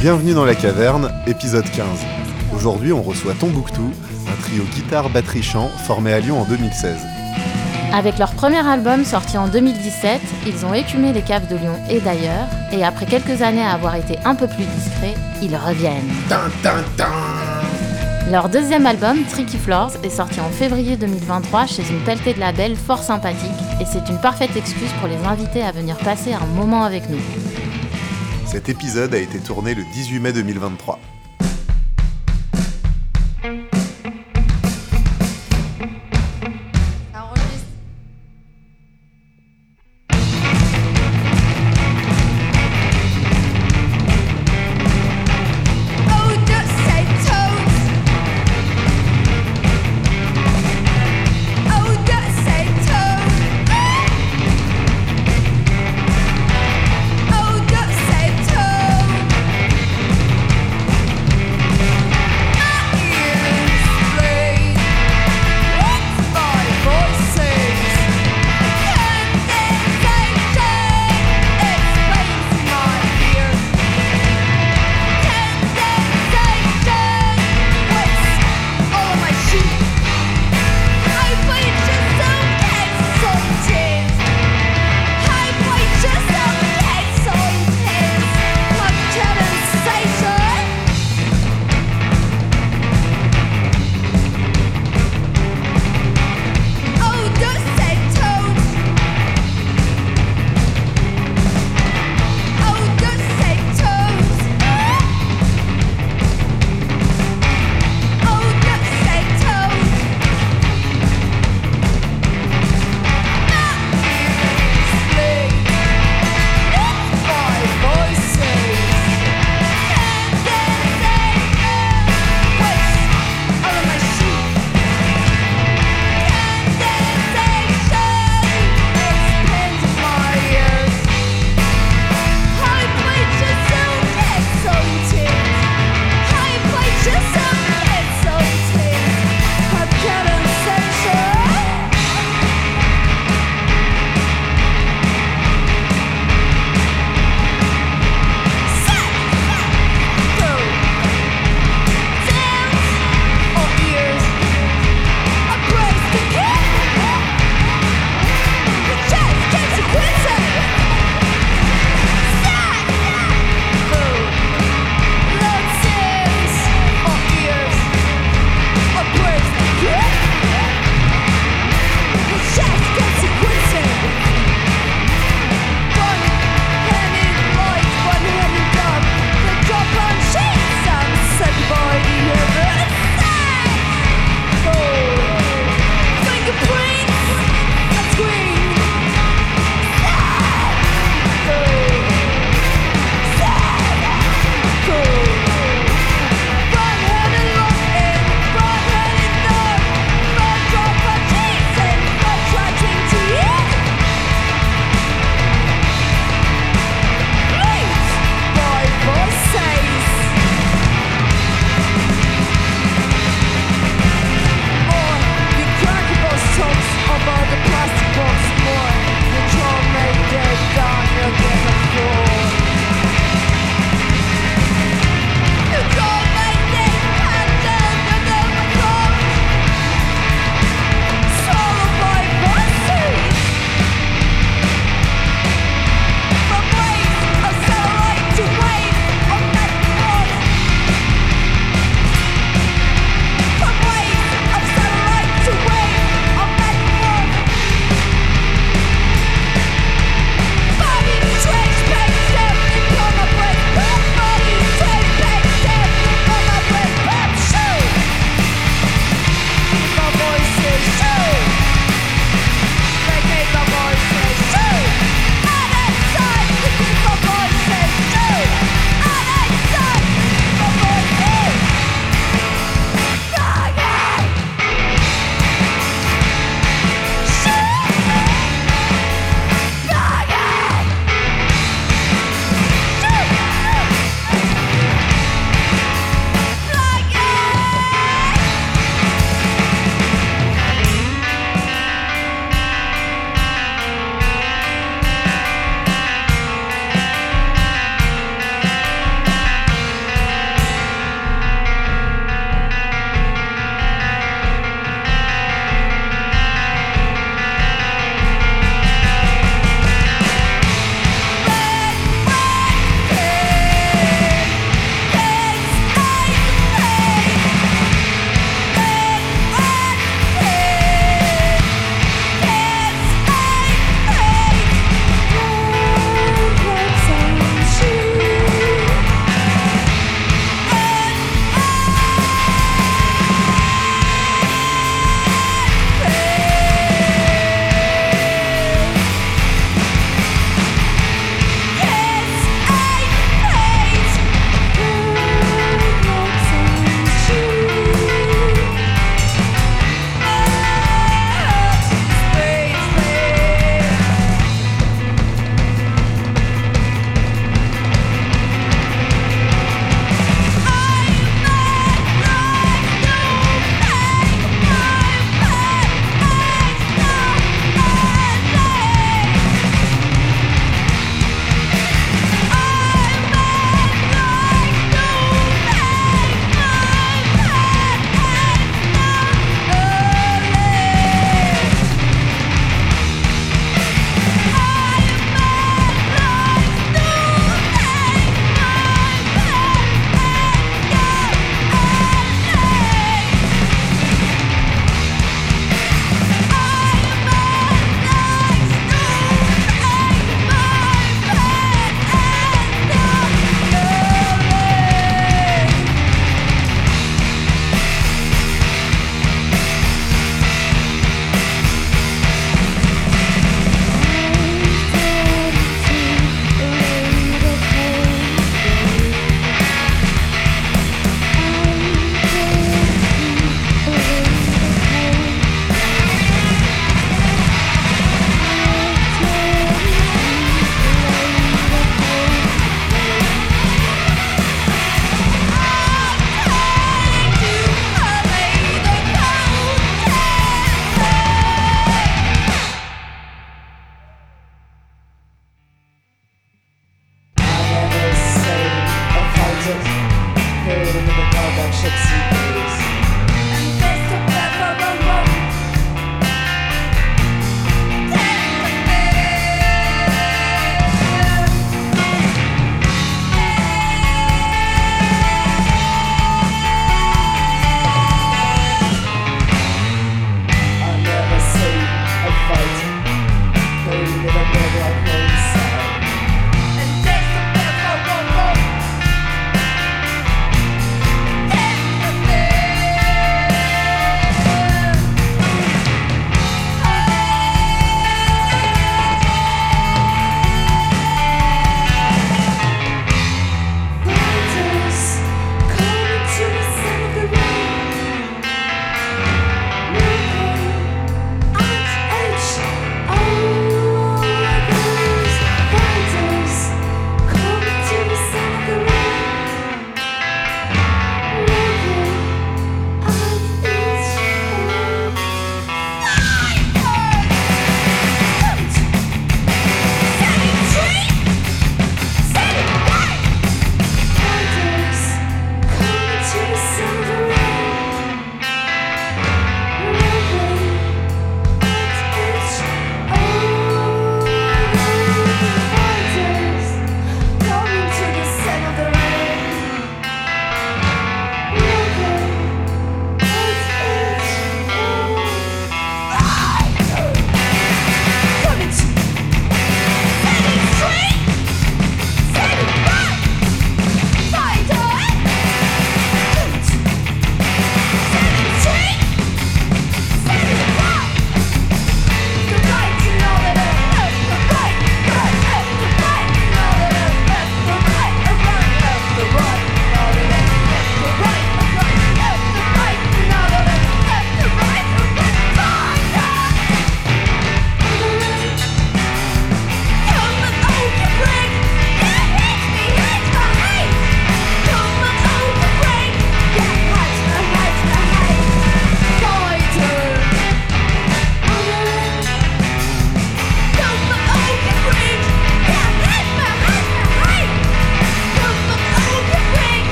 Bienvenue dans la caverne, épisode 15. Aujourd'hui, on reçoit Tombouctou, un trio guitare-batterie-chant formé à Lyon en 2016. Avec leur premier album sorti en 2017, ils ont écumé les caves de Lyon et d'ailleurs, et après quelques années à avoir été un peu plus discrets, ils reviennent. Leur deuxième album, Tricky Floors, est sorti en février 2023 chez une pelletée de labels fort sympathique, et c'est une parfaite excuse pour les inviter à venir passer un moment avec nous. Cet épisode a été tourné le 18 mai 2023.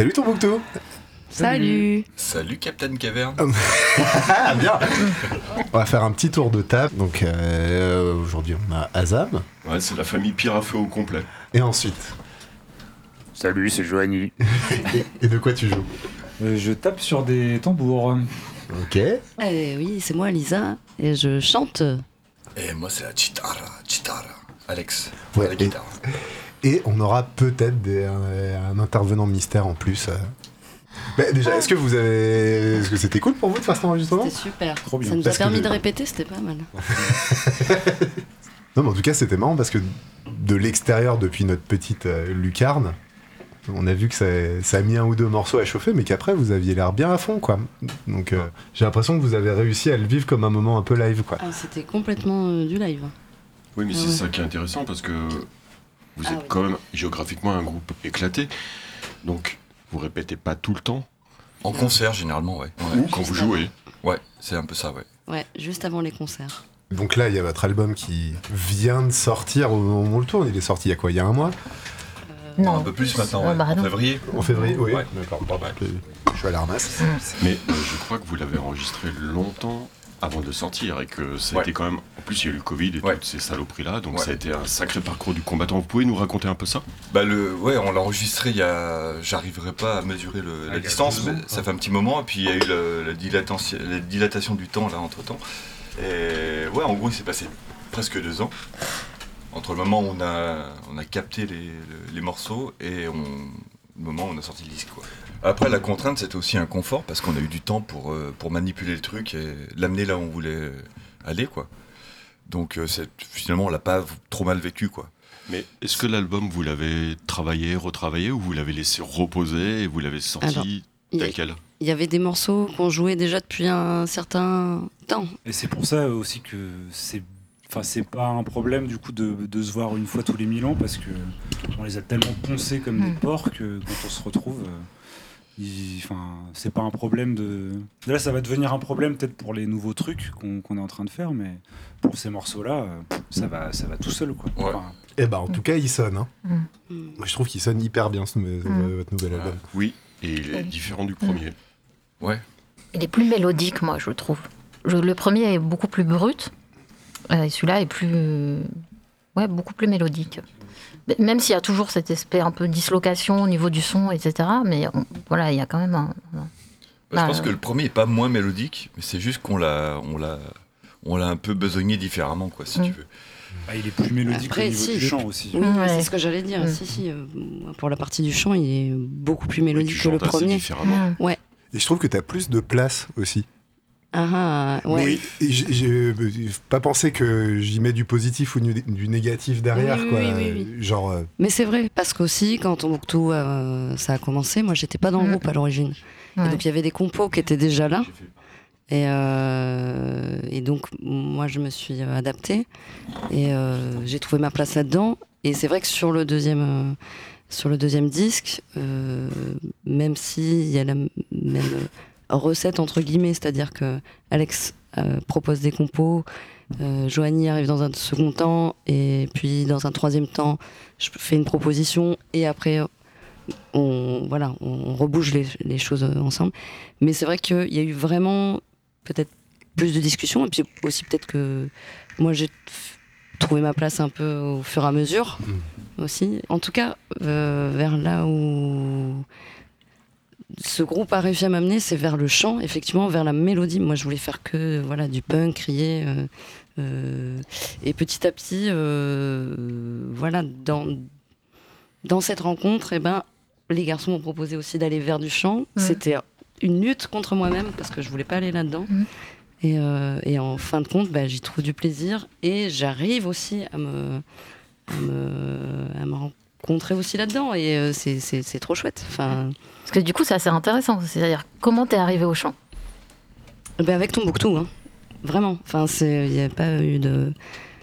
Salut Tombouctou Salut Salut Captain Caverne Ah bien On va faire un petit tour de table. Donc euh, aujourd'hui on a Azam. Ouais, c'est la famille Pierre à feu au complet. Et ensuite Salut, c'est Joanie. Et de quoi tu joues? Euh, je tape sur des tambours. Ok. Eh Oui, c'est moi Lisa, et je chante. Et moi c'est la chitara, chitara. Alex, Ouais, la et- guitare. Et on aura peut-être des- un, un intervenant mystère en plus. euh. Mais déjà, est-ce que vous avez. Est-ce que c'était cool pour vous de faire cet enregistrement? C'était super. Trop bien. Ça nous a Parce permis de répéter, c'était pas mal. Non, mais en tout cas, c'était marrant parce que de l'extérieur, depuis notre petite euh, lucarne, on a vu que ça, ça a mis un ou deux morceaux à chauffer, mais qu'après, vous aviez l'air bien à fond, quoi. Donc, euh, j'ai l'impression que vous avez réussi à le vivre comme un moment un peu live, quoi. Ah, c'était complètement euh, du live. Oui, mais Ah c'est ouais. ça qui est intéressant parce que vous Ah êtes oui. quand même géographiquement un groupe éclaté. Donc, vous répétez pas tout le temps En concert généralement, ouais. Ouais, quand vous jouez. Ouais, c'est un peu ça, ouais. Ouais, juste avant les concerts. Donc là, il y a votre album qui vient de sortir au moment où on le tourne. Il est sorti il y a quoi Il y a un mois Non. Un peu plus maintenant, ouais. bah en février. En février Oui. Ouais. D'accord. Bon, bah, Je suis à la ramasse. Mais euh, je crois que vous l'avez enregistré longtemps avant de sortir et que ça a Ouais. été quand même. En plus, il y a eu le Covid et Ouais. toutes ces saloperies là, donc Ouais. ça a été un sacré parcours du combattant. Vous pouvez nous raconter un peu ça? Bah le, ouais, on l'a enregistré il y a, j'arriverai pas à mesurer le- Ah, la il y a distance, mais ça fait un petit moment. Et puis il y a eu le- la, dilatation, la dilatation du temps là entre temps. Et ouais, en gros, il s'est passé presque deux ans entre le moment où on a, on a capté les, le- les morceaux et on, le moment où on a sorti le disque. Quoi. Après, la contrainte, c'était aussi un confort parce qu'on a eu du temps pour, euh, pour manipuler le truc et l'amener là où on voulait aller, quoi. Donc euh, finalement, on l'a pas trop mal vécu, quoi. Mais est-ce que l'album, vous l'avez travaillé, retravaillé ou vous l'avez laissé reposer et vous l'avez Alors, sorti tel quel? il y avait des morceaux qu'on jouait déjà depuis un certain temps. Et c'est pour ça aussi que c'est. Enfin, c'est pas un problème du coup de, de se voir une fois tous les mille ans parce que on les a tellement poncés comme des Mm. porcs que quand on se retrouve, euh, enfin, c'est pas un problème de. Là, ça va devenir un problème peut-être pour les nouveaux trucs qu'on est en train de faire, mais pour ces morceaux-là, euh, ça va, ça va tout seul quoi. Ouais. Enfin, Eh ben, en tout cas, il sonne. Hein. Mm. Moi, je trouve qu'il sonne hyper bien, ce, Mm. votre nouvel album. Oui, et il est différent du premier. Il est plus mélodique, moi, je trouve. Je- le premier est beaucoup plus brut, euh, et celui-là est plus. Ouais, beaucoup plus mélodique. Même s'il y a toujours cet aspect un peu dislocation au niveau du son, etc. Mais on- voilà, il y a quand même un. Bah, Bah, je pense euh, que le premier est pas moins mélodique, mais c'est juste qu'on l'a, on l'a, on l'a un peu besogné différemment, quoi, si Mm. tu veux. ah, il est plus mélodique Après, au niveau si, du chant aussi. Oui, Ouais. c'est ce que j'allais dire. Mm. Si, si, euh, pour la partie du chant, il est beaucoup plus Oui, mélodique tu que le chantes assez premier. différemment. Mm. Et je trouve que tu as plus de place aussi. Ah, ah, ouais. J'ai- J'ai pas pensé que j'y mets du positif ou du négatif derrière, Oui, quoi. oui, oui, oui. Genre. euh, Mais c'est vrai, parce qu'aussi, quand Tombouctou, euh, ça a commencé, moi, j'étais pas dans le Mm. groupe à l'origine. Et donc, il y avait des compos qui étaient déjà là. Et, euh, et donc, moi, je me suis adaptée. Et euh, j'ai trouvé ma place là-dedans. Et c'est vrai que sur le deuxième, euh, sur le deuxième disque, euh, même s'il y a la même euh, recette, entre guillemets, c'est-à-dire que Alex euh, propose des compos, euh, Joanie arrive dans un second temps, et puis dans un troisième temps, je fais une proposition, et après, on, voilà, on, rebouge les, les choses ensemble. Mais c'est vrai qu'il y a eu vraiment peut-être plus de discussions, et puis aussi peut-être que moi j'ai trouvé ma place un peu au fur et à mesure aussi. En tout cas, euh, vers là où ce groupe a réussi à m'amener, c'est vers le chant, effectivement, vers la mélodie. Moi, je voulais faire que voilà du punk, crier. euh, euh, et petit à petit, euh, voilà, dans, dans cette rencontre, eh ben, les garçons m'ont proposé aussi d'aller vers du chant. C'était une lutte contre moi-même parce que je voulais pas aller là-dedans. Et, et en fin de compte, bah, j'y trouve du plaisir et j'arrive aussi à me, à me, à me rencontrer aussi là-dedans. Et c'est trop chouette. Enfin, Parce que du coup, c'est assez intéressant. C'est-à-dire, comment t'es arrivé au chant? Bah, avec Tombouctou, hein. vraiment. Enfin, il n'y a pas eu de.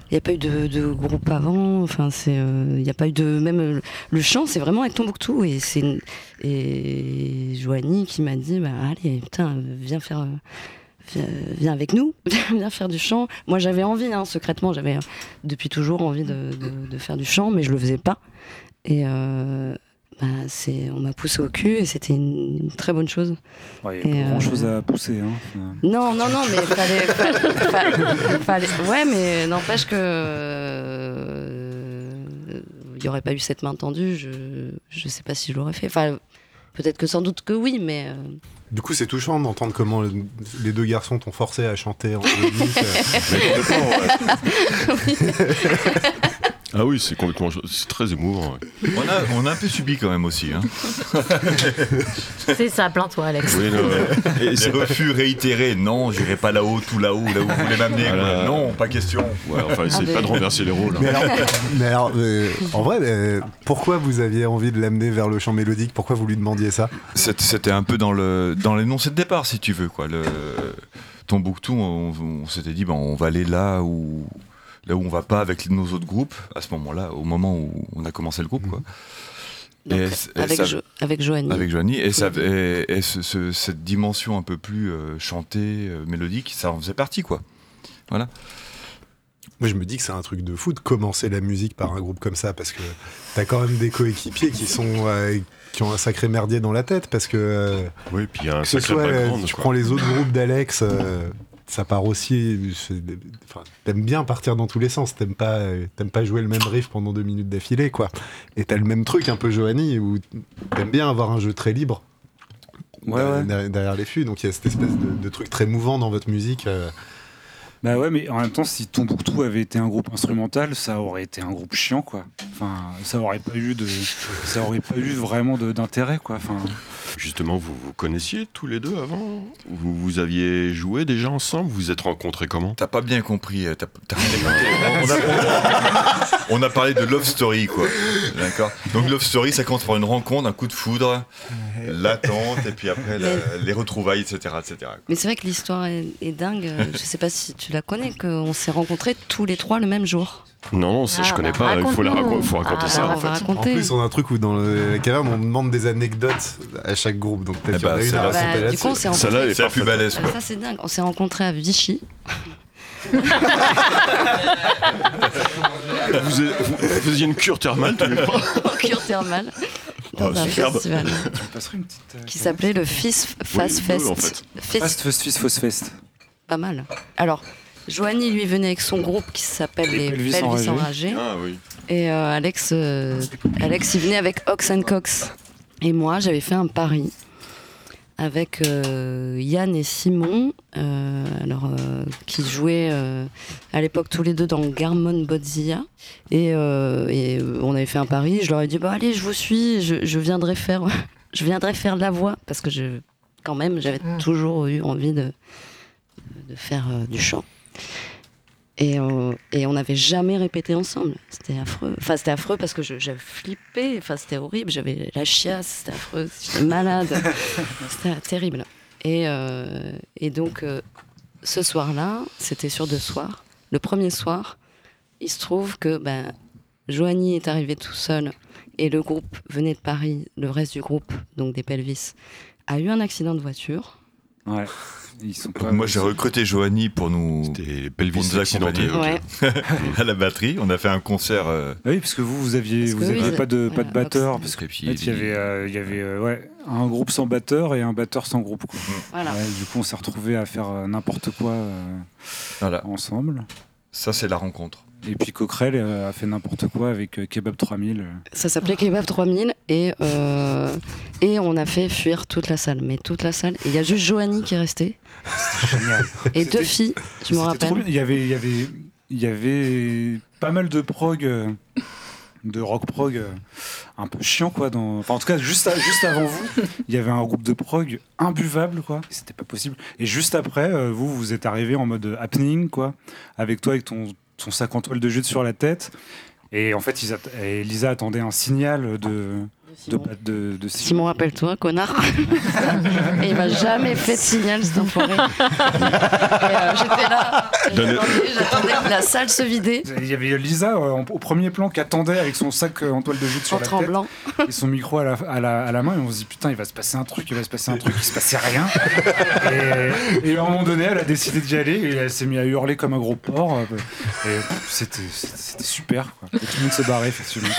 Il n'y a pas eu de, groupe avant, enfin c'est, euh, il n'y a pas eu de même euh, le chant, c'est vraiment avec Tombouctou et c'est et Joanie qui m'a dit bah allez putain viens faire euh, viens, avec nous, viens faire du chant. Moi j'avais envie hein, secrètement, j'avais depuis toujours envie de, faire du chant, mais je le faisais pas. Et bah, c'est, on m'a poussé au cul et c'était une très bonne chose. Ouais, il y a Et, pas grand euh, chose à pousser. Hein. Non, non, non, mais fallait, fallait- ouais, mais n'empêche que euh, il n'y aurait pas eu cette main tendue. Je, je sais pas si je l'aurais fait. Enfin, peut-être que sans doute que oui, mais euh, Du coup, c'est touchant d'entendre comment le- les deux garçons t'ont forcé à chanter en. Ah oui, c'est complètement. C'est très émouvant. ouais. On a, on a un peu subi quand même aussi. Hein. C'est ça, plains-toi, Alex. Oui, non, ouais. Et c'est refus réitérés. Non, j'irai pas là-haut, tout là-haut, là où vous voulez m'amener. Voilà. Non, pas question. Ouais, enfin, essayez mais- pas de renverser les rôles. hein. Mais alors, mais alors, euh, en vrai, euh, pourquoi vous aviez envie de l'amener vers le chant mélodique? Pourquoi vous lui demandiez ça? C'était c'était un peu dans le dans l'énoncé de départ, si tu veux. Quoi. Le, Tombouctou, on, on s'était dit, ben, on va aller là où, là où on va pas avec nos autres groupes, à ce moment-là, au moment où on a commencé le groupe. Quoi. donc, Et c- et avec, ça- Jo- avec Joanie. Avec Joanie, et, ça, et, et ce- ce- cette dimension un peu plus euh, chantée, euh, mélodique, ça en faisait partie, quoi. Voilà. Moi, je me dis que c'est un truc de fou de commencer la musique par un groupe comme ça, parce que t'as quand même des coéquipiers qui sont euh, qui ont un sacré merdier dans la tête, parce que euh, Oui, puis il y a un que ce sacré soit, euh, tu quoi. prends les autres groupes d'Alex, euh, ça part aussi. Enfin, t'aimes bien partir dans tous les sens. T'aimes pas, euh, t'aimes pas jouer le même riff pendant deux minutes d'affilée, quoi. Et t'as le même truc un peu Joanie où t'aimes bien avoir un jeu très libre. Ouais, derrière- ouais. derrière- Derrière les fûts, donc il y a cette espèce de, de truc très mouvant dans votre musique. euh. Bah ouais, mais en même temps, si Tombouctou avait été un groupe instrumental, ça aurait été un groupe chiant, quoi. Enfin, ça aurait pas eu de, ça aurait pas eu vraiment d'intérêt, quoi. Enfin, Justement, vous vous connaissiez tous les deux avant? Vous, vous aviez joué déjà ensemble? Vous vous êtes rencontrés comment? T'as pas bien compris. euh, on, a, on a parlé de Love Story, quoi. D'accord? Donc, Love Story, ça commence par une rencontre, un coup de foudre, l'attente, et puis après, la- les retrouvailles, etc. etc. Mais c'est vrai que l'histoire est, est dingue. Je sais pas si tu la connais, qu'on s'est rencontrés tous les trois le même jour. Non, non, ça, Ah, je connais bah, pas. Il faut, la raconte-nous. raco- faut raconter Ah, ça. Alors, en fait. En raconter. plus, on a un truc où dans le- la caverne, on demande des anecdotes à chaque groupe. Donc peut-être Eh qu'il y en bah, a une à Bah, raconter du là-dessus. coup, on s'est Celle-là, elle rencontrés. est C'est la plus balèze, Ah, quoi. ça c'est dingue. On s'est rencontrés à Vichy. Vous, faisiez une cure thermale en cure thermale dans Oh, un festival tu une petite. euh, qui s'appelait le Fist Fast Fest. en Fast Fest Fist Fast Fest. pas mal. Alors, Joanie lui venait avec son groupe qui s'appelle les Pelvis Pelvis Enragés. Ah oui. Et euh, Alex, euh, Alex, il venait avec Ox and Cox. Et moi, j'avais fait un pari avec euh, Yann et Simon, euh, alors, euh, qui jouaient euh, à l'époque tous les deux dans Garmon Bodzilla. Et, et, on avait fait un pari. Je leur ai dit bah, Allez, je vous suis, je, je viendrai, faire, je viendrai faire de la voix. Parce que je, quand même, j'avais Mm. toujours eu envie de, de faire euh, du chant. Et, et on n'avait jamais répété ensemble. C'était affreux. Enfin, c'était affreux parce que j'avais flippé. Enfin, c'était horrible. J'avais la chiasse. C'était affreux. J'étais malade. c'était terrible. Et, euh, et donc, euh, ce soir-là, c'était sur deux soirs. Le premier soir, il se trouve que ben, Joanie est arrivé tout seul et le groupe venait de Paris. Le reste du groupe, donc des Pelvis, a eu un accident de voiture. Ouais. Ils sont Donc, pas. moi, j'ai recruté Joanie pour nous, C'était pour nous accompagner. Ouais. à la batterie. On a fait un concert. euh, Ah oui, parce que vous, vous aviez, vous pas de, pas de batteur. Parce que puis, En fait, il y avait, euh, il y avait euh, ouais, un groupe sans batteur et un batteur sans groupe. quoi. Voilà. Ouais, du coup, on s'est retrouvés à faire n'importe quoi euh, voilà. ensemble. Ça, c'est la rencontre. Et puis Coquerel euh, a fait n'importe quoi avec euh, Kebab 3000. euh. Ça s'appelait Kebab 3000 et, euh, et on a fait fuir toute la salle. Mais toute la salle. Il y a juste Joanie qui est restée. Génial. Et deux filles, je me rappelle. Il y avait, il y avait, il y avait pas mal de prog, de rock prog, un peu chiant quoi. Dans... Enfin, en tout cas, juste, à- juste avant vous, il y avait un groupe de prog imbuvable quoi. C'était pas possible. Et juste après, vous, vous êtes arrivé en mode happening quoi, avec toi avec ton, ton sac en toile de jute sur la tête. Et en fait, ils att- et Lisa attendait un signal de de, de, de, Simon, rappelle-toi, connard. et il m'a jamais fait de signal, cet enfoiré. et euh, j'étais là. J'attendais que la salle se vidait Il y avait Lisa euh, au premier plan qui attendait avec son sac euh, en toile de jute sur en la tête tremblant. et son micro à la, à, la, à la main et on se dit putain il va se passer un truc, il va se passer un truc, il se passait rien. Et, et à un moment donné elle a décidé d'y aller et elle s'est mise à hurler comme un gros porc. Et c'était super. Quoi. Et tout le monde s'est barré effectivement.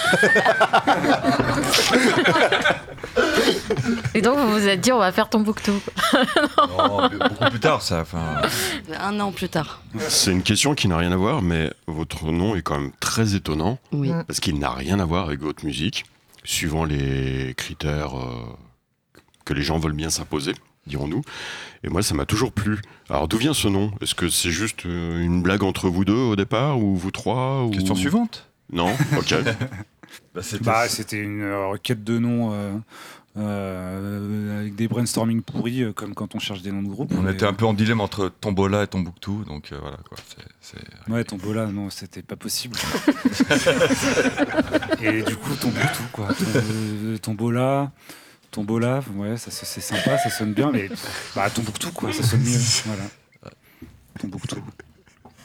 Et donc vous vous êtes dit on va faire Tombouctou. Non, mais beaucoup plus tard, ça. Un an plus tard. C'est une question qui n'a rien à voir, mais votre nom est quand même très étonnant Oui. Parce qu'il n'a rien à voir avec votre musique, suivant les critères euh, que les gens veulent bien s'imposer, dirons-nous. Et moi, ça m'a toujours plu. Alors, d'où vient ce nom? Est-ce que c'est juste euh, une blague entre vous deux au départ, ou vous trois ou... question suivante. Non? Ok. Bah, c'était- Bah, c'était une euh, requête de noms euh, avec des brainstorming pourris euh, comme quand on cherche des noms de groupe. on Mais- était un peu en dilemme entre Tombola et Tombouctou, donc euh, voilà quoi. Ouais, Tombola, non, c'était pas possible. et du coup, Tombouctou, quoi. Tom- Tombola, Tombola, ouais, ça- c'est sympa, ça sonne bien, mais bah, Tombouctou, quoi, ça sonne mieux. Voilà. Tombouctou.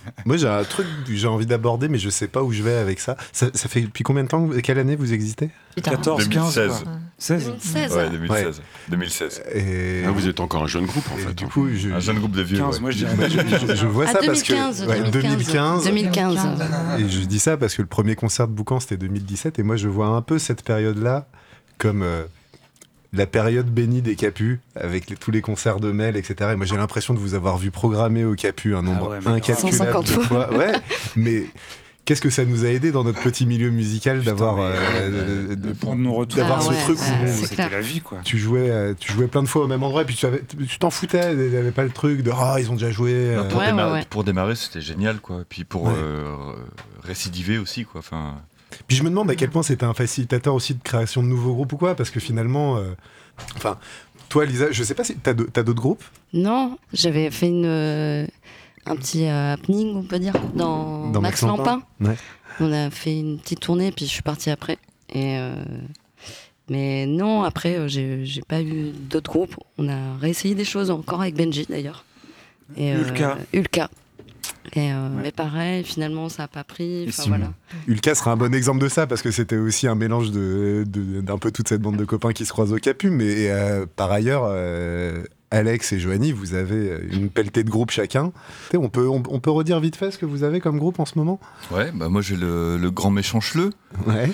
Moi, j'ai un truc que j'ai envie d'aborder, mais je sais pas où je vais avec ça. Ça, ça fait depuis combien de temps que- Quelle année vous existez? 14, 15, 2016. quoi. 16 16 Ouais, 2016. 2016. Et, Ah, vous êtes encore un jeune groupe, en et fait. du hein. coup, je, Un jeune groupe de vieux. 15, ouais. moi je. Moi, je, je- je vois Ah, ça parce 2015, que ouais, 2015, 2015. et je dis ça parce que le premier concert de Boucan c'était 2017 et moi je vois un peu cette période là comme euh, la période bénie des Capus avec les- tous les concerts de Mel etc et moi j'ai l'impression de vous avoir vu programmer au Capu un nombre ouais, mais incalculable 150 de fois ouais mais qu'est-ce que ça nous a aidé dans notre petit milieu musical d'avoir euh, de- de prendre nos retours. d'avoir Ah ce ouais, truc où C'était la vie, quoi. tu jouais euh, tu jouais plein de fois au même endroit et puis tu avais- tu t'en foutais il n'y avait pas le truc de ah ils ont déjà joué euh, pour, Ouais, démarrer, ouais, ouais. pour démarrer, c'était génial, quoi. Et puis pour Ouais. euh, récidiver aussi, quoi. Enfin, Puis je me demande à quel point c'était un facilitateur aussi de création de nouveaux groupes ou quoi, parce que finalement, euh, enfin, toi Lisa, je sais pas si t'as d'autres groupes? Non, j'avais fait une, euh, un petit euh, happening, on peut dire, dans, Dans Max, Max Lampin Lampin. Ouais. On a fait une petite tournée, puis je suis partie après. Et, euh, mais non, après, j'ai pas eu d'autres groupes. On a réessayé des choses encore avec Benji d'ailleurs. Et, euh, Ulka. Ulka. Et, euh, Ouais. Mais pareil, finalement, ça n'a pas pris. Enfin, voilà. Ulka sera un bon exemple de ça, parce que c'était aussi un mélange de- de- d'un peu toute cette bande de copains qui se croisent au Capu, mais euh, par ailleurs, euh, Alex et Joanie, vous avez une pelletée de groupes chacun. On peut, on, on peut redire vite fait ce que vous avez comme groupe en ce moment? Ouais, bah moi j'ai le, le grand méchant Chleux. Ouais.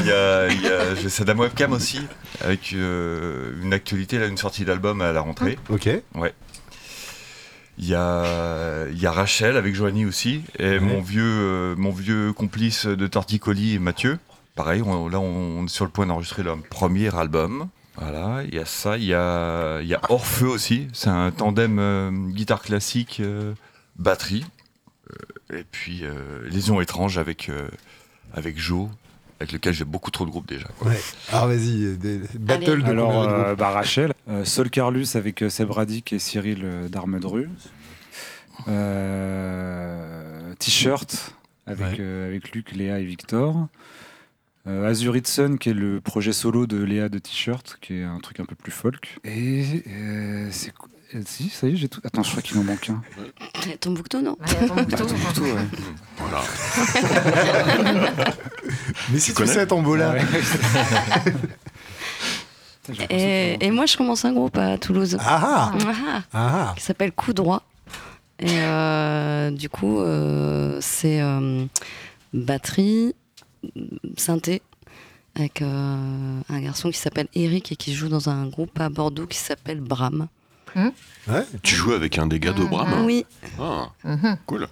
Il y a, il y a j'ai Sadam Webcam aussi, avec euh, une actualité, là, une sortie d'album à la rentrée. Ok. Il y a, il y a Rachel avec Joanie aussi, et mon, vieux, euh, mon vieux complice de Torticolis, Mathieu. Pareil, on- là on est sur le point d'enregistrer leur premier album. Voilà, il y a ça, il y a, il y a Orfeu aussi, c'est un tandem euh, guitare classique, euh, batterie. Et puis euh, Lésion étrange avec, avec Joe, avec lequel j'ai beaucoup trop de groupes déjà. quoi. Ouais. Alors vas-y, des battles de Alors, euh, groupes bah, Rachel, euh, Sol Carlus avec euh, Seb Radic et Cyril euh, d'Armedru. Euh, T-shirt avec, Ouais. euh, avec Luc, Léa et Victor. Euh, Sun, qui est le projet solo de Léa de T-shirt, qui est un truc un peu plus folk. Et euh, c'est euh, Si, ça y est, j'ai tout. Attends, je crois qu'il en manque un. Tombouctou, non Ouais, Tombouctou. Tombouctou, ouais. Voilà. Mais si tu, connais sais Tombola, Ah et, moi, je commence un groupe à Toulouse. ah ah, Ah. ah qui s'appelle Coup droit. Et euh, du coup, euh, c'est euh, batterie, synthé, avec euh, un garçon qui s'appelle Eric et qui joue dans un groupe à Bordeaux qui s'appelle Bram. Ouais. Tu joues avec un des gars de Bram Oui. Ah, Mhm. cool.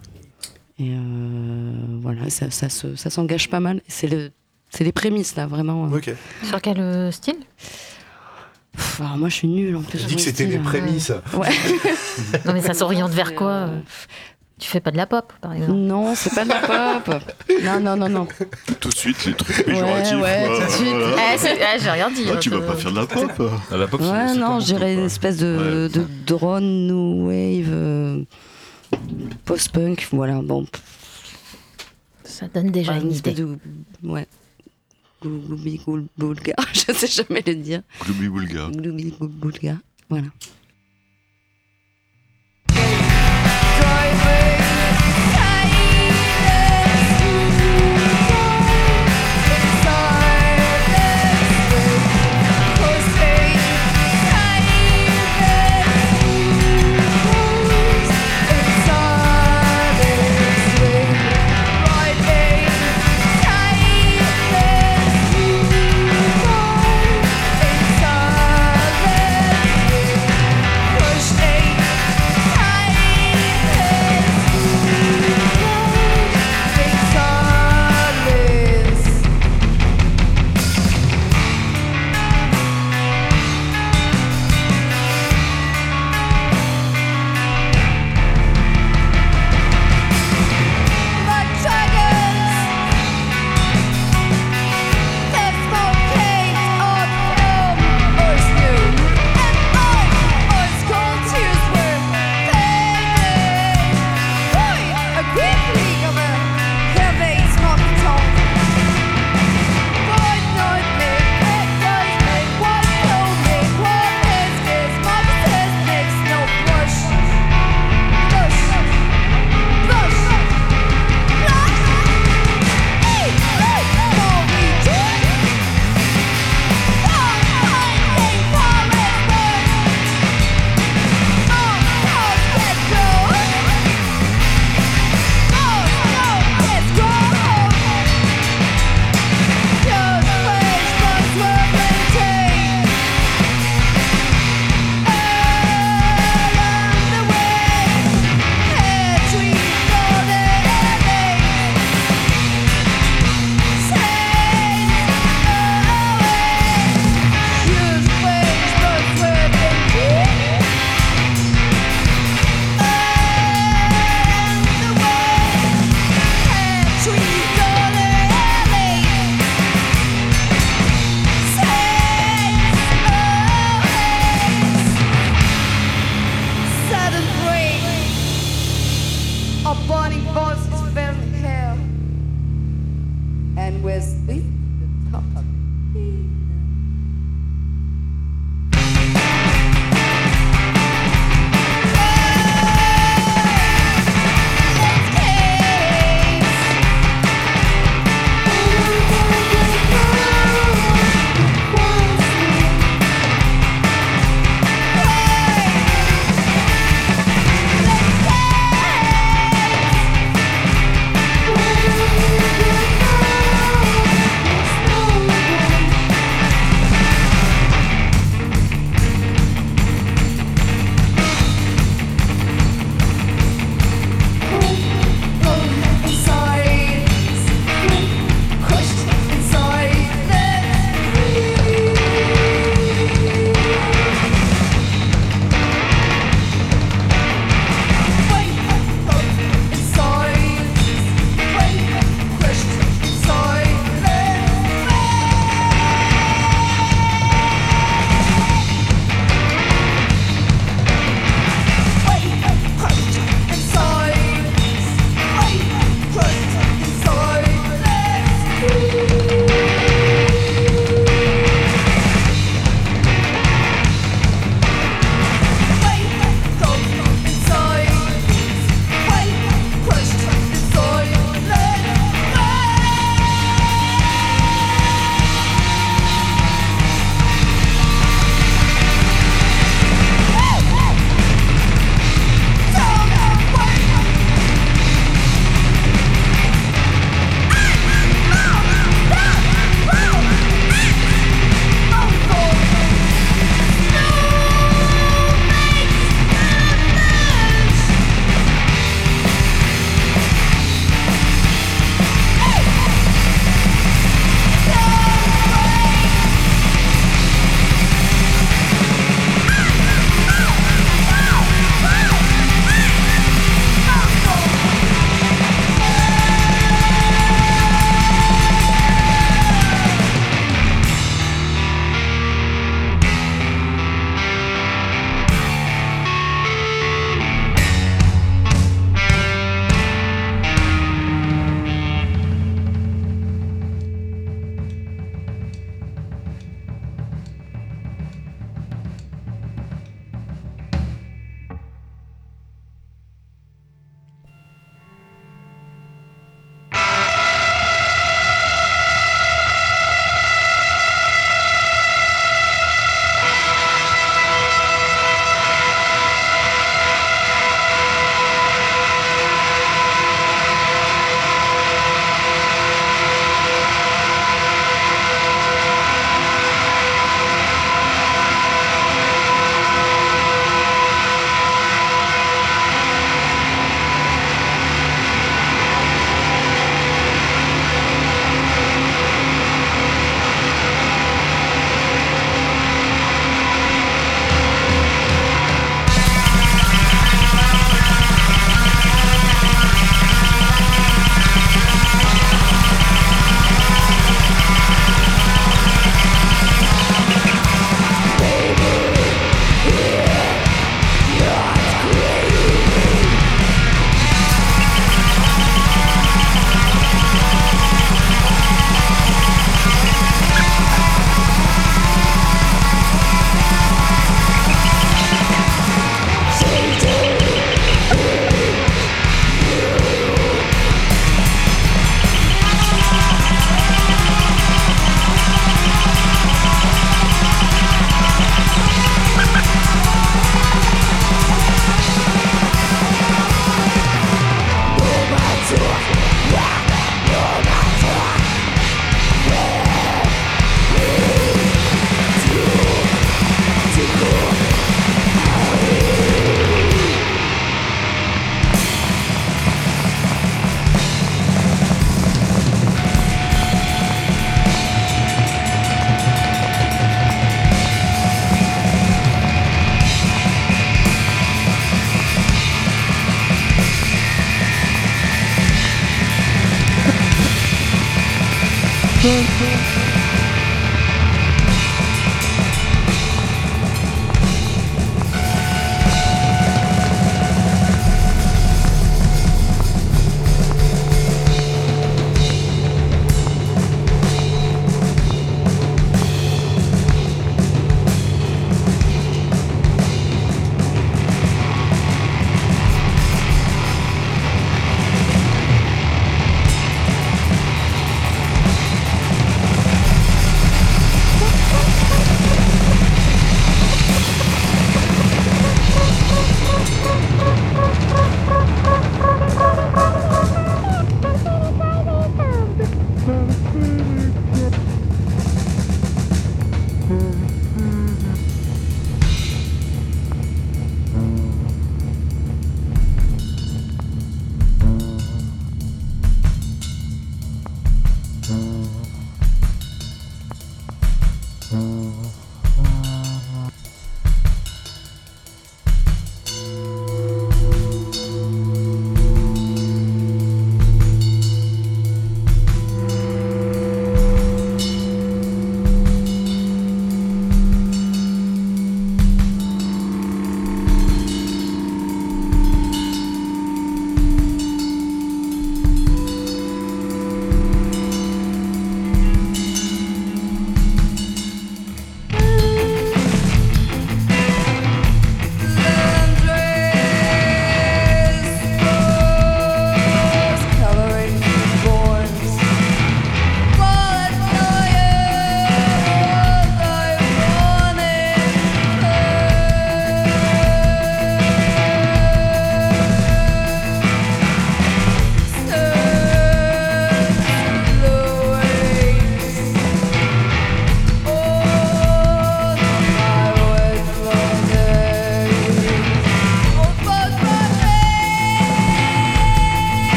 Et euh, voilà, ça, ça se- ça s'engage pas mal. C'est le, c'est les prémices là, vraiment. Ok. Sur quel euh, style? Pff, alors moi, je suis nulle en plus. Je sur dis que c'était les hein. prémices. Ouais. Non mais ça s'oriente vers quoi Euh, euh? Tu fais pas de la pop par exemple Non, c'est pas de la pop. Non, non, non, non. Tout de suite, les trucs Ouais, péjoratifs. ouais, quoi. tout de suite. Ah, ah, J'ai rien dit. Ah, hein, tu vas ça- pas faire de la pop À la pop, c'est- Ouais, non, dirais une espèce de, de drone new wave, euh, post-punk, voilà. Bon, Ça donne déjà une idée. de. Ouais. Gloubi boulga, je sais jamais le dire. Gloubi Boulga. Gloubi boulga, voilà.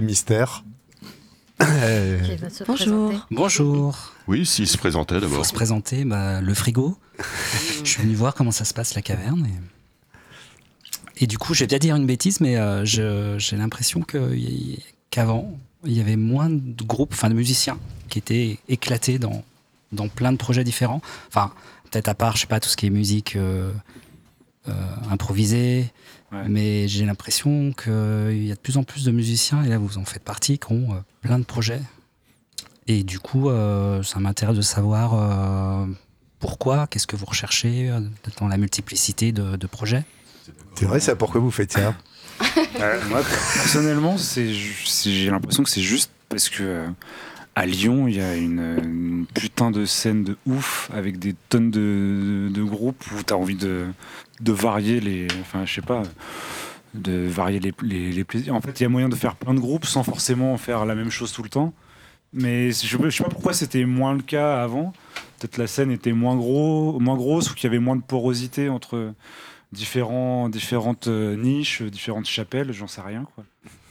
Mystère. Bonjour. présenter. Bonjour. Oui, s'il se présentait Faut d'abord. se présenter, bah, le frigo. je suis venu voir comment ça se passe la caverne. Et, et du coup, je vais bien dire une bêtise, mais euh, j'ai l'impression qu'avant, il y avait moins de groupes, enfin de musiciens, qui étaient éclatés dans, dans plein de projets différents. Enfin, peut-être à part, je sais pas, tout ce qui est musique euh, euh, improvisée. Ouais. Mais j'ai l'impression qu'il y a de plus en plus de musiciens, et là vous en faites partie, qui ont euh, plein de projets. Et du coup, euh, ça m'intéresse de savoir euh, pourquoi, qu'est-ce que vous recherchez euh, dans la multiplicité de, de projets. C'est vrai, ça, pourquoi vous faites ça Euh, moi, personnellement, j'ai l'impression que c'est juste parce que euh, à Lyon, il y a une, putain de scène de ouf avec des tonnes de, groupes où tu as envie de, de varier les. Enfin, je sais pas. De varier les, les- plaisirs. En fait, il y a moyen de faire plein de groupes sans forcément faire la même chose tout le temps. Mais je ne sais pas pourquoi c'était moins le cas avant. Peut-être la scène était moins, gros, moins grosse ou qu'il y avait moins de porosité entre différents, différentes euh, niches, différentes chapelles, j'en sais rien. Quoi.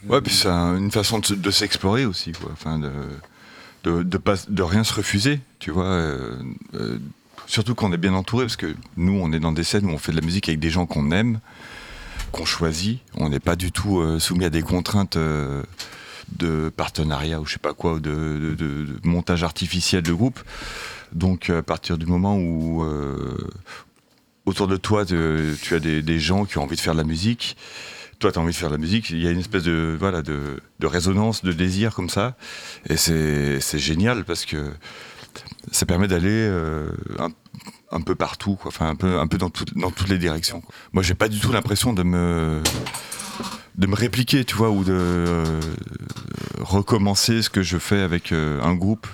Ouais, puis c'est un- une façon de, se- de s'explorer aussi, quoi. De, rien se refuser, tu vois. euh, euh, surtout quand on est bien entouré, parce que nous, on est dans des scènes où on fait de la musique avec des gens qu'on aime, qu'on choisit. On n'est pas du tout euh, soumis à des contraintes euh, de partenariat ou je sais pas quoi, ou de, montage artificiel de groupe. Donc, à partir du moment où euh, autour de toi, tu as des gens qui ont envie de faire de la musique, toi, tu as envie de faire de la musique, il y a une espèce de, voilà, de, de résonance, de désir comme ça. Et c'est génial parce que ça permet d'aller euh, un, un peu partout. Enfin, un peu, un peu dans, tout- dans toutes les directions. quoi. Moi, j'ai pas du tout l'impression de me, de me répliquer, tu vois, ou de euh, recommencer ce que je fais avec euh, un groupe.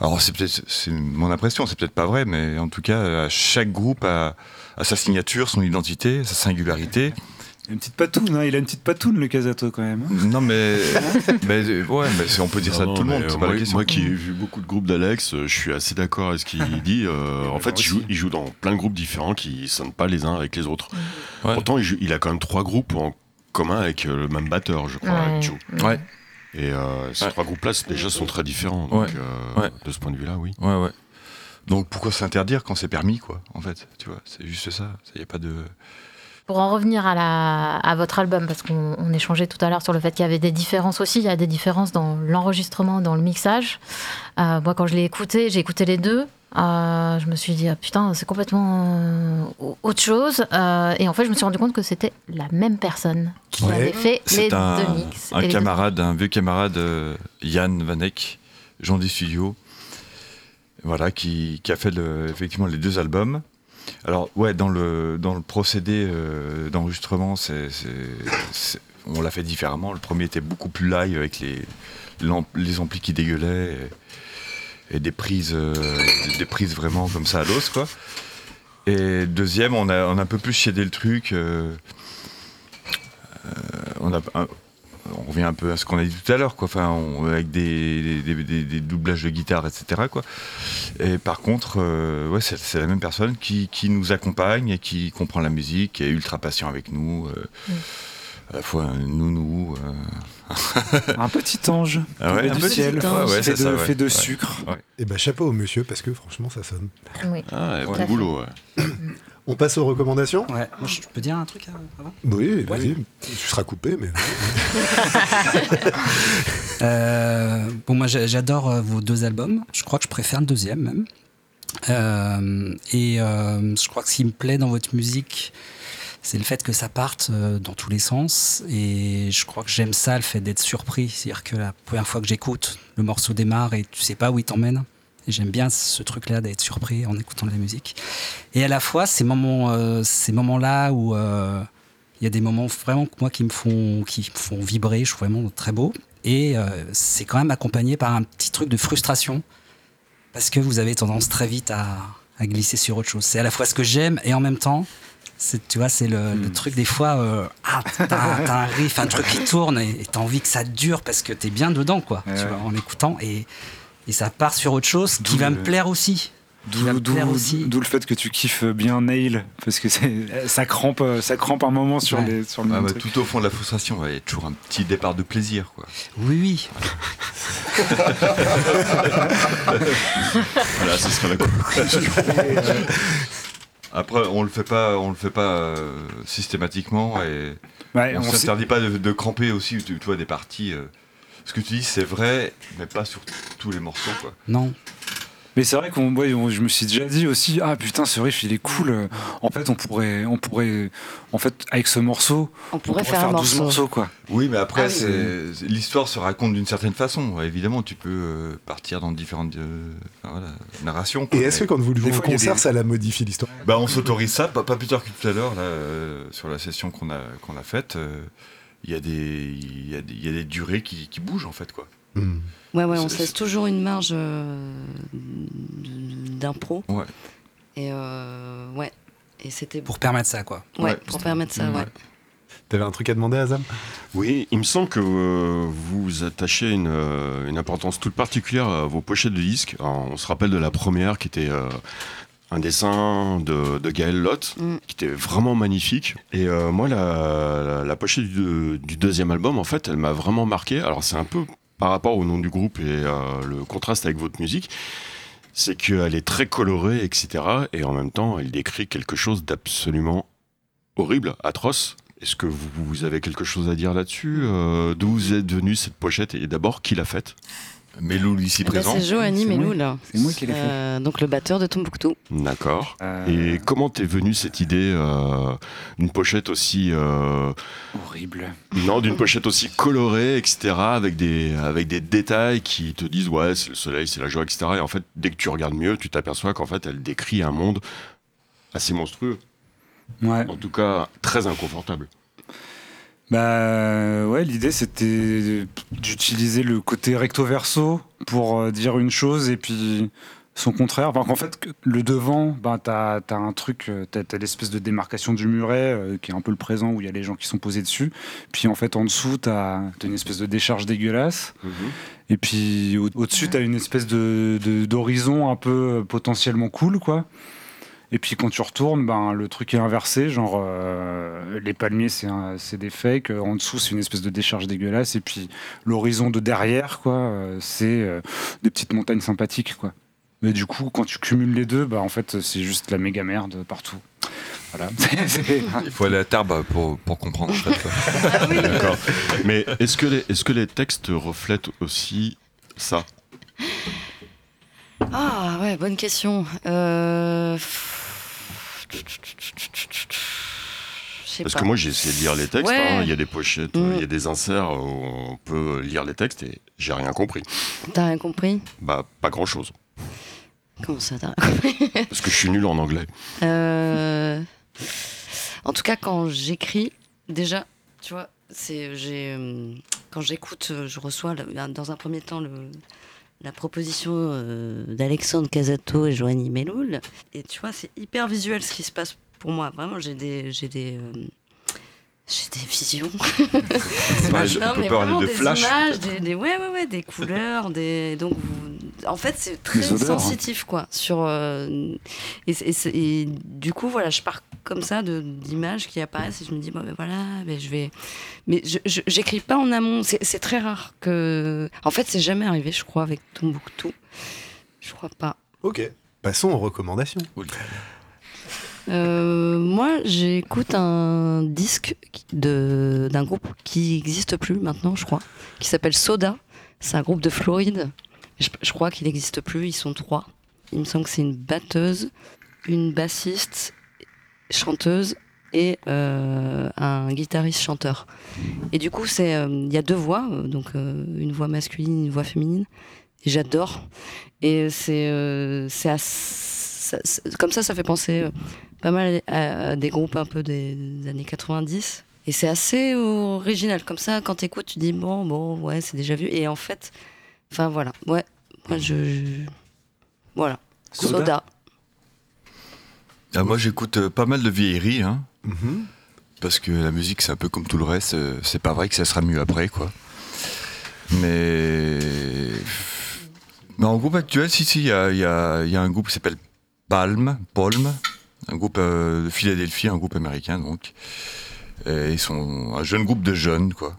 Alors, c'est peut-être mon impression, c'est peut-être pas vrai, mais en tout cas, chaque groupe a sa signature, son identité, sa singularité. Il a une petite patoune, hein, il a une petite patoune, le Casato, quand même. hein. Non, mais, mais ouais, mais on peut dire ça de tout le monde. euh, moi, qui ai vu beaucoup de groupes d'Alex, euh, je suis assez d'accord avec ce qu'il dit. euh, en fait, il joue, aussi. il joue dans plein de groupes différents qui sonnent pas les uns avec les autres. Ouais. Pourtant, il, joue- il a quand même trois groupes en commun avec le même batteur, je crois, Ouais. avec Joe. Ouais. Et euh, ces Ouais. trois groupes-là, déjà, sont très différents. Donc, Ouais. euh, Ouais. de ce point de vue-là, oui. Ouais, ouais. Donc pourquoi s'interdire quand c'est permis, quoi, en fait Tu vois, c'est juste ça. Il n'y a pas de. Pour en revenir à, la, à votre album, parce qu'on on échangeait tout à l'heure sur le fait qu'il y avait des différences aussi, il y a des différences dans l'enregistrement, dans le mixage. Euh, moi, quand je l'ai écouté, j'ai écouté les deux. euh, je me suis dit, ah, putain, c'est complètement euh, autre chose. Euh, et en fait, je me suis rendu compte que c'était la même personne qui Ouais. avait fait les un, deux mix. un deux- camarade, un vieux camarade, Yann Vanek, Jean des Studios, voilà, qui, qui a fait le- effectivement les deux albums. Alors, ouais, dans le, dans le procédé euh, d'enregistrement, c'est, on l'a fait différemment. Le premier était beaucoup plus live avec les, les amplis qui dégueulaient et, des, prises, euh, des prises vraiment comme ça à l'os, quoi. Et deuxième, on a, un peu plus chiadé le truc. euh, on revient un peu à ce qu'on a dit tout à l'heure, quoi. Enfin, on- avec des, des, des- des doublages de guitare, etc. Quoi. Et par contre, euh, ouais, c'est, c'est la même personne qui, qui nous accompagne et qui comprend la musique, qui est ultra patient avec nous. euh, Mm. À la fois un nounou. euh, Un petit ange Ah ouais, un du petit ciel, ange. Ouais, ouais, fait, de, ça, ouais. fait de Ouais. sucre. Eh ben chapeau au monsieur, parce que franchement, ça sonne. Oui. Ah, bon boulot, ouais. On passe aux recommandations Ouais, moi, je peux dire un truc euh, avant Oui, vas-y. Tu seras coupé, mais. Euh, bon, moi j'a- j'adore euh, vos deux albums. Je crois que je préfère le deuxième même. Euh, et euh, je crois que ce qui me plaît dans votre musique, c'est le fait que ça parte dans tous les sens. Et je crois que j'aime ça, le fait d'être surpris. C'est-à-dire que la première fois que j'écoute, le morceau démarre et tu sais pas où il t'emmène. J'aime bien ce truc-là d'être surpris en écoutant de la musique. Et à la fois, ces moments, euh, ces moments-là où euh, il y a des moments vraiment moi qui me font, qui me font vibrer, je trouve vraiment très beau. Et euh, c'est quand même accompagné par un petit truc de frustration parce que vous avez tendance très vite à, à glisser sur autre chose. C'est à la fois ce que j'aime et en même temps, c'est, tu vois, c'est le, le truc des fois, euh, ah, t'as, t'as un riff, un truc qui tourne et et t'as envie que ça dure parce que t'es bien dedans, quoi, Ouais, tu ouais. vois, en écoutant et, et ça part sur autre chose qui D'où va me plaire aussi. D'où me d'où- plaire aussi. d'où le fait que tu kiffes bien Nail, parce que ça crampe, ça crampe un moment sur, Ouais. les, sur le Ah, même bah, truc. tout au fond de la frustration, il y a toujours un petit départ de plaisir. Quoi. Oui, oui. Voilà, ce serait la conclusion. Après, on le fait pas, on le fait pas euh, systématiquement et Ouais, on on s'interdit pas de, de cramper aussi, tu, tu vois, des parties. euh, ce que tu dis, c'est vrai, mais pas sur tous les morceaux. Quoi. Non. Mais c'est vrai qu'on, ouais, on- je me suis déjà dit aussi, ah putain, ce riff il est cool. En fait, on pourrait, on pourrait, en fait, avec ce morceau, On pourrait faire un 12 morceau. morceaux, quoi. Oui, mais après, Ah oui. c'est- c'est- l'histoire se raconte d'une certaine façon. Évidemment, tu peux euh, partir dans différentes euh, voilà, narrations. quoi. Et est-ce que quand vous le jouez Des en fois, il y a concert, des- ça la modifie l'histoire? Bah, on s'autorise ça, pas, pas plus tard que tout à l'heure, là, euh, sur la session qu'on a, qu'on a faite. euh, Il y, a des- il y, a des- il y a des durées qui, qui bougent, en fait. Quoi. Hmm. Ouais, ouais, on se laisse toujours une marge euh, d'impro. Ouais. Et euh, ouais. Et c'était Pour permettre ça, quoi. ouais, Ouais. pour permettre ça, Ouais. ouais. T'avais un truc à demander, Azam? Oui, il me semble que euh, vous attachez une, euh, une importance toute particulière à vos pochettes de disques. Alors, on se rappelle de la première qui était euh, un dessin de, de Gaël Lott, Mm. qui était vraiment magnifique. Et euh, moi, la, la- la pochette du, du deuxième album, en fait, elle m'a vraiment marqué. Alors c'est un peu par rapport au nom du groupe et euh, le contraste avec votre musique. C'est qu'elle est très colorée, etc. Et en même temps, elle décrit quelque chose d'absolument horrible, atroce. Est-ce que vous, vous avez quelque chose à dire là-dessus Euh, D'où vous êtes venu cette pochette Et d'abord, qui l'a faite? Méloul ici Eh ben, présent. c'est moi. Melou, là. C'est moi qui l'ai fait. Euh, donc le batteur de Tombouctou. D'accord. Euh, Et comment t'es venue cette idée euh, d'une pochette aussi euh, horrible. non d'une pochette aussi colorée etc avec des avec des détails qui te disent ouais c'est le soleil c'est la joie etc et en fait dès que tu regardes mieux tu t'aperçois qu'en fait elle décrit un monde assez monstrueux Ouais. en tout cas très inconfortable Bah ouais, l'idée c'était d'utiliser le côté recto verso pour euh, dire une chose et puis son contraire. Enfin, qu'en fait, le devant, ben, t'as as un truc, euh, t'as as, l'espèce de démarcation du muret euh, qui est un peu le présent où il y a les gens qui sont posés dessus. Puis en fait, en dessous, t'as as une espèce de décharge dégueulasse. Et puis au- au-dessus, t'as une espèce de de- d'horizon un peu potentiellement cool, quoi. Et puis quand tu retournes, ben, le truc est inversé, genre euh, les palmiers c'est un- c'est des fakes, euh, en dessous c'est une espèce de décharge dégueulasse, et puis l'horizon de derrière, quoi, euh, c'est euh, des petites montagnes sympathiques, quoi. Mais du coup, quand tu cumules les deux, bah en fait c'est juste la méga merde partout. Voilà. Il faut aller à Tarbes pour, pour comprendre. D'accord mais est-ce que les est-ce que les textes reflètent aussi ça? Ah ouais, bonne question. Euh... Parce pas. que moi j'ai essayé de lire les textes, Ouais. hein. il y a des pochettes, Mm. il y a des inserts où on peut lire les textes et j'ai rien compris. T'as rien compris? Bah pas grand chose, Comment ça t'as parce que je suis nul en anglais. Euh, En tout cas, quand j'écris, déjà, tu vois, c'est j'ai euh, quand j'écoute, euh, je reçois dans un premier temps le, la proposition euh, d'Alexandre Casato et Joanie Meloul, et tu vois, c'est hyper visuel ce qui se passe pour moi. Vraiment, j'ai des j'ai des euh, j'ai des visions. Non, on peut mais vraiment de des flash. images, des, des- ouais, ouais, ouais, des couleurs, des. Donc, vous- en fait, c'est très hein. sensitif, quoi. Sur euh, et du coup, voilà, je pars comme ça de d'images qui apparaissent et je me dis, bon, ben voilà, ben je vais. Mais je j'écris pas en amont. C'est c'est très rare que. En fait, c'est jamais arrivé, je crois, avec Tombouctou. Je crois pas. Ok. Passons aux recommandations. Euh, moi, j'écoute un disque de- d'un groupe qui n'existe plus maintenant, je crois, qui s'appelle Soda. C'est un groupe de Floride. Je, je crois qu'il n'existe plus, ils sont trois. Il me semble que c'est une batteuse, une bassiste, chanteuse et euh, un guitariste-chanteur. Et du coup, c'est euh, il y a deux voix, euh, donc euh, une voix masculine, une voix féminine. Et j'adore. Et c'est c'est comme ça, ça fait penser pas mal à, à des groupes un peu des, des années 90. Et c'est assez original. Comme ça, quand t'écoutes, tu dis bon, bon, ouais, c'est déjà vu. Et en fait, enfin voilà, ouais, moi je, je- voilà, Soda. Soda. Ah, moi, j'écoute euh, pas mal de vieilleries, hein, Mhm. parce que la musique, c'est un peu comme tout le reste. euh, C'est pas vrai que ça sera mieux après, quoi. Mais. Mais en groupe actuel, si, si, il y a, y a- y a un groupe qui s'appelle Palm, Palm, un groupe euh, de Philadelphie, un groupe américain donc. Et ils sont un jeune groupe de jeunes, quoi.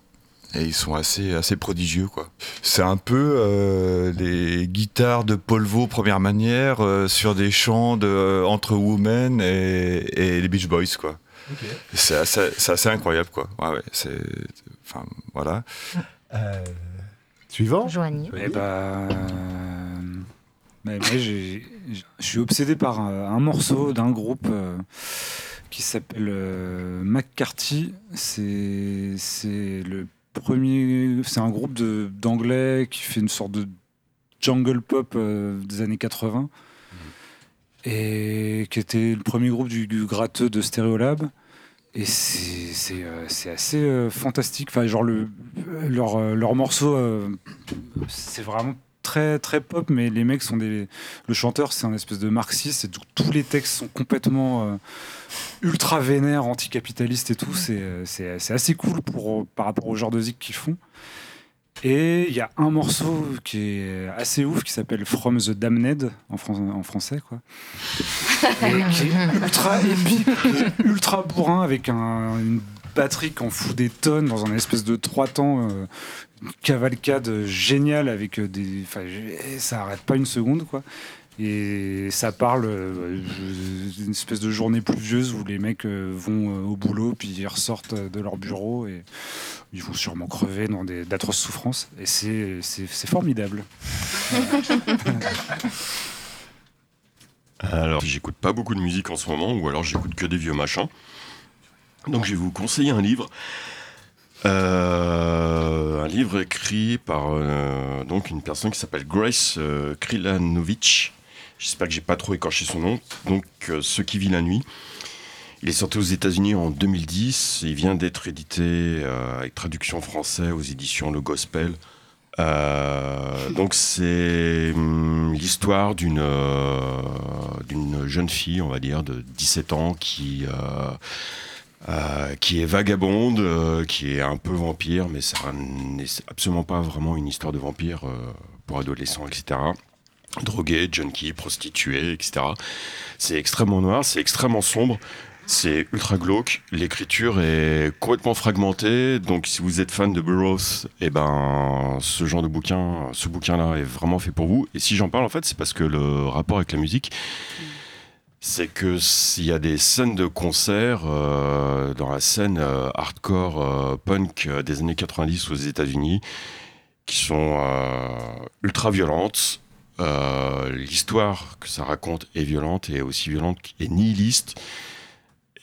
Et ils sont assez, assez prodigieux, quoi. C'est un peu euh, les guitares de Paul Vaux, première manière, euh, sur des chants de, euh, entre Women et, et les Beach Boys, quoi. C'est assez, incroyable, quoi. Ouais, ouais, c'est. Enfin, voilà. Euh, Suivant Joanie. Eh ben, euh, mais je suis obsédé par un, un morceau d'un groupe euh, qui s'appelle euh, McCarthy. C'est c'est le premier. C'est un groupe d'anglais qui fait une sorte de jungle pop euh, des années 80 et qui était le premier groupe du, gratteux de Stereolab. Et c'est euh, assez euh, fantastique. Enfin, genre le, leur, morceau, c'est vraiment très très pop, mais les mecs sont des. Le chanteur, c'est un espèce de marxiste. Et donc, tous les textes sont complètement euh, ultra vénères, anticapitalistes et tout. C'est euh, c'est c'est assez cool pour par rapport au genre de zik qu'ils font. Et il y a un morceau qui est assez ouf qui s'appelle From the Damned en, fran- en français quoi. Et qui est ultra épique, ultra bourrin avec un- une qui en fout des tonnes dans un espèce de trois temps, euh, cavalcade géniale avec euh, des, ça arrête pas une seconde quoi. Et ça parle euh, d'une espèce de journée pluvieuse où les mecs euh, vont au boulot puis ils ressortent de leur bureau et ils vont sûrement crever dans d'atroces souffrances. Et c'est formidable. Alors, j'écoute pas beaucoup de musique en ce moment, ou alors j'écoute que des vieux machins. Donc, je vais vous conseiller un livre. Euh, un livre écrit par euh, donc une personne qui s'appelle Grace euh, Krilanovic. J'espère que j'ai pas trop écorché son nom. Donc, euh, Ce qui vit la nuit. Il est sorti aux États-Unis en 2010. Il vient d'être édité avec traduction française aux éditions Le Gospel. Donc c'est hum, l'histoire d'une d'une jeune fille, on va dire, de 17 ans qui euh, qui est vagabonde, euh, qui est un peu vampire, mais ça n'est absolument pas vraiment une histoire de vampire euh, pour adolescents, etc. Drogué, junkie, prostituée, etc. C'est extrêmement noir, c'est extrêmement sombre. C'est ultra glauque, l'écriture est complètement fragmentée, donc si vous êtes fan de Burroughs, eh ben ce genre de bouquin, ce bouquin-là est vraiment fait pour vous. Et si j'en parle en fait, c'est parce que le rapport avec la musique, c'est que s'il y a des scènes de concert euh, dans la scène euh, hardcore euh, punk des années 90 aux États-Unis, qui sont ultra violentes. L'histoire que ça raconte est violente et aussi violente et nihiliste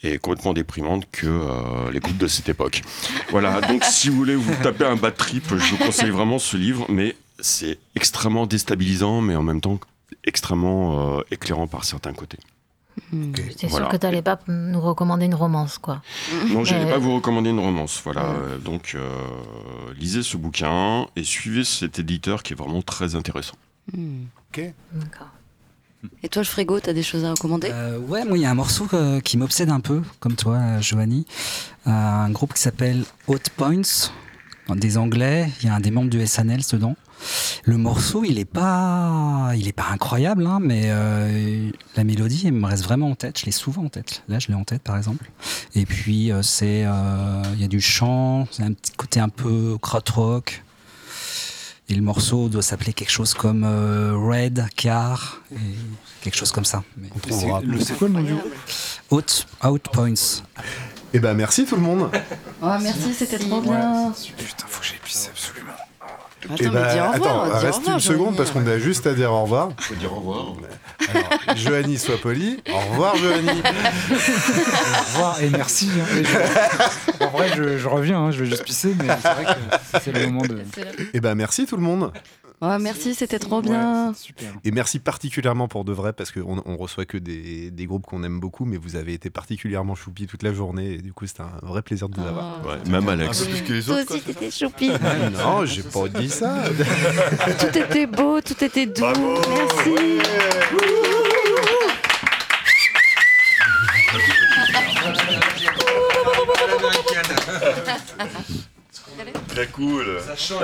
et complètement déprimante que les groupes de cette époque. Voilà, donc si vous voulez vous taper un bad trip, je vous conseille vraiment ce livre, mais c'est extrêmement déstabilisant, mais en même temps extrêmement éclairant par certains côtés. C'est Voilà. sûr que tu n'allais pas nous recommander une romance, quoi. Non, je n'allais Euh, pas vous recommander une romance. Voilà, euh, donc euh, lisez ce bouquin et suivez cet éditeur qui est vraiment très intéressant. Hmm. D'accord. Et toi, le frigo, t'as des choses à recommander? Euh, ouais, moi, il y a un morceau euh, qui m'obsède un peu, comme toi, euh, Joanie. Euh, un groupe qui s'appelle Hot Points, des Anglais. Il y a un des membres du SNL dedans. Le morceau, il est pas, il est pas incroyable, hein, mais euh, la mélodie, elle me reste vraiment en tête. Je l'ai souvent en tête. Là, je l'ai en tête, par exemple. Et puis, euh, c'est, euh, il y a du chant, c'est un petit côté un peu krautrock. Et le morceau doit s'appeler quelque chose comme euh, Red Car, et quelque chose comme ça. Mais- On. C'est le- c'est quoi le nom du Out, out Points. Eh ben merci tout le monde. Oh, merci, c'était trop bien. Putain, faut que j'aille pisser absolument. Attends, mais dis au revoir. attends, dis au reste revoir, une seconde Joanie. parce qu'on a juste à dire au revoir. Faut dire au revoir. Alors, Joanie, sois poli. Au revoir, Joanie. Au revoir et merci. hein. Et je- en vrai, je, je reviens, hein, je vais juste pisser, mais c'est vrai que c'est le moment de. Eh ben merci tout le monde. Oh, merci, c'était trop bien. Ouais, c'est super. Et merci particulièrement pour de vrai parce qu'on on reçoit que des, des groupes qu'on aime beaucoup, mais vous avez été particulièrement choupi toute la journée et du coup c'était un vrai plaisir de vous avoir. Oh. Ouais, même Un Alex. peu plus que les Toi autres, aussi, t'étais choupi. Non, j'ai pas dit ça. tout était beau, tout était doux. merci. Très cool. Oh,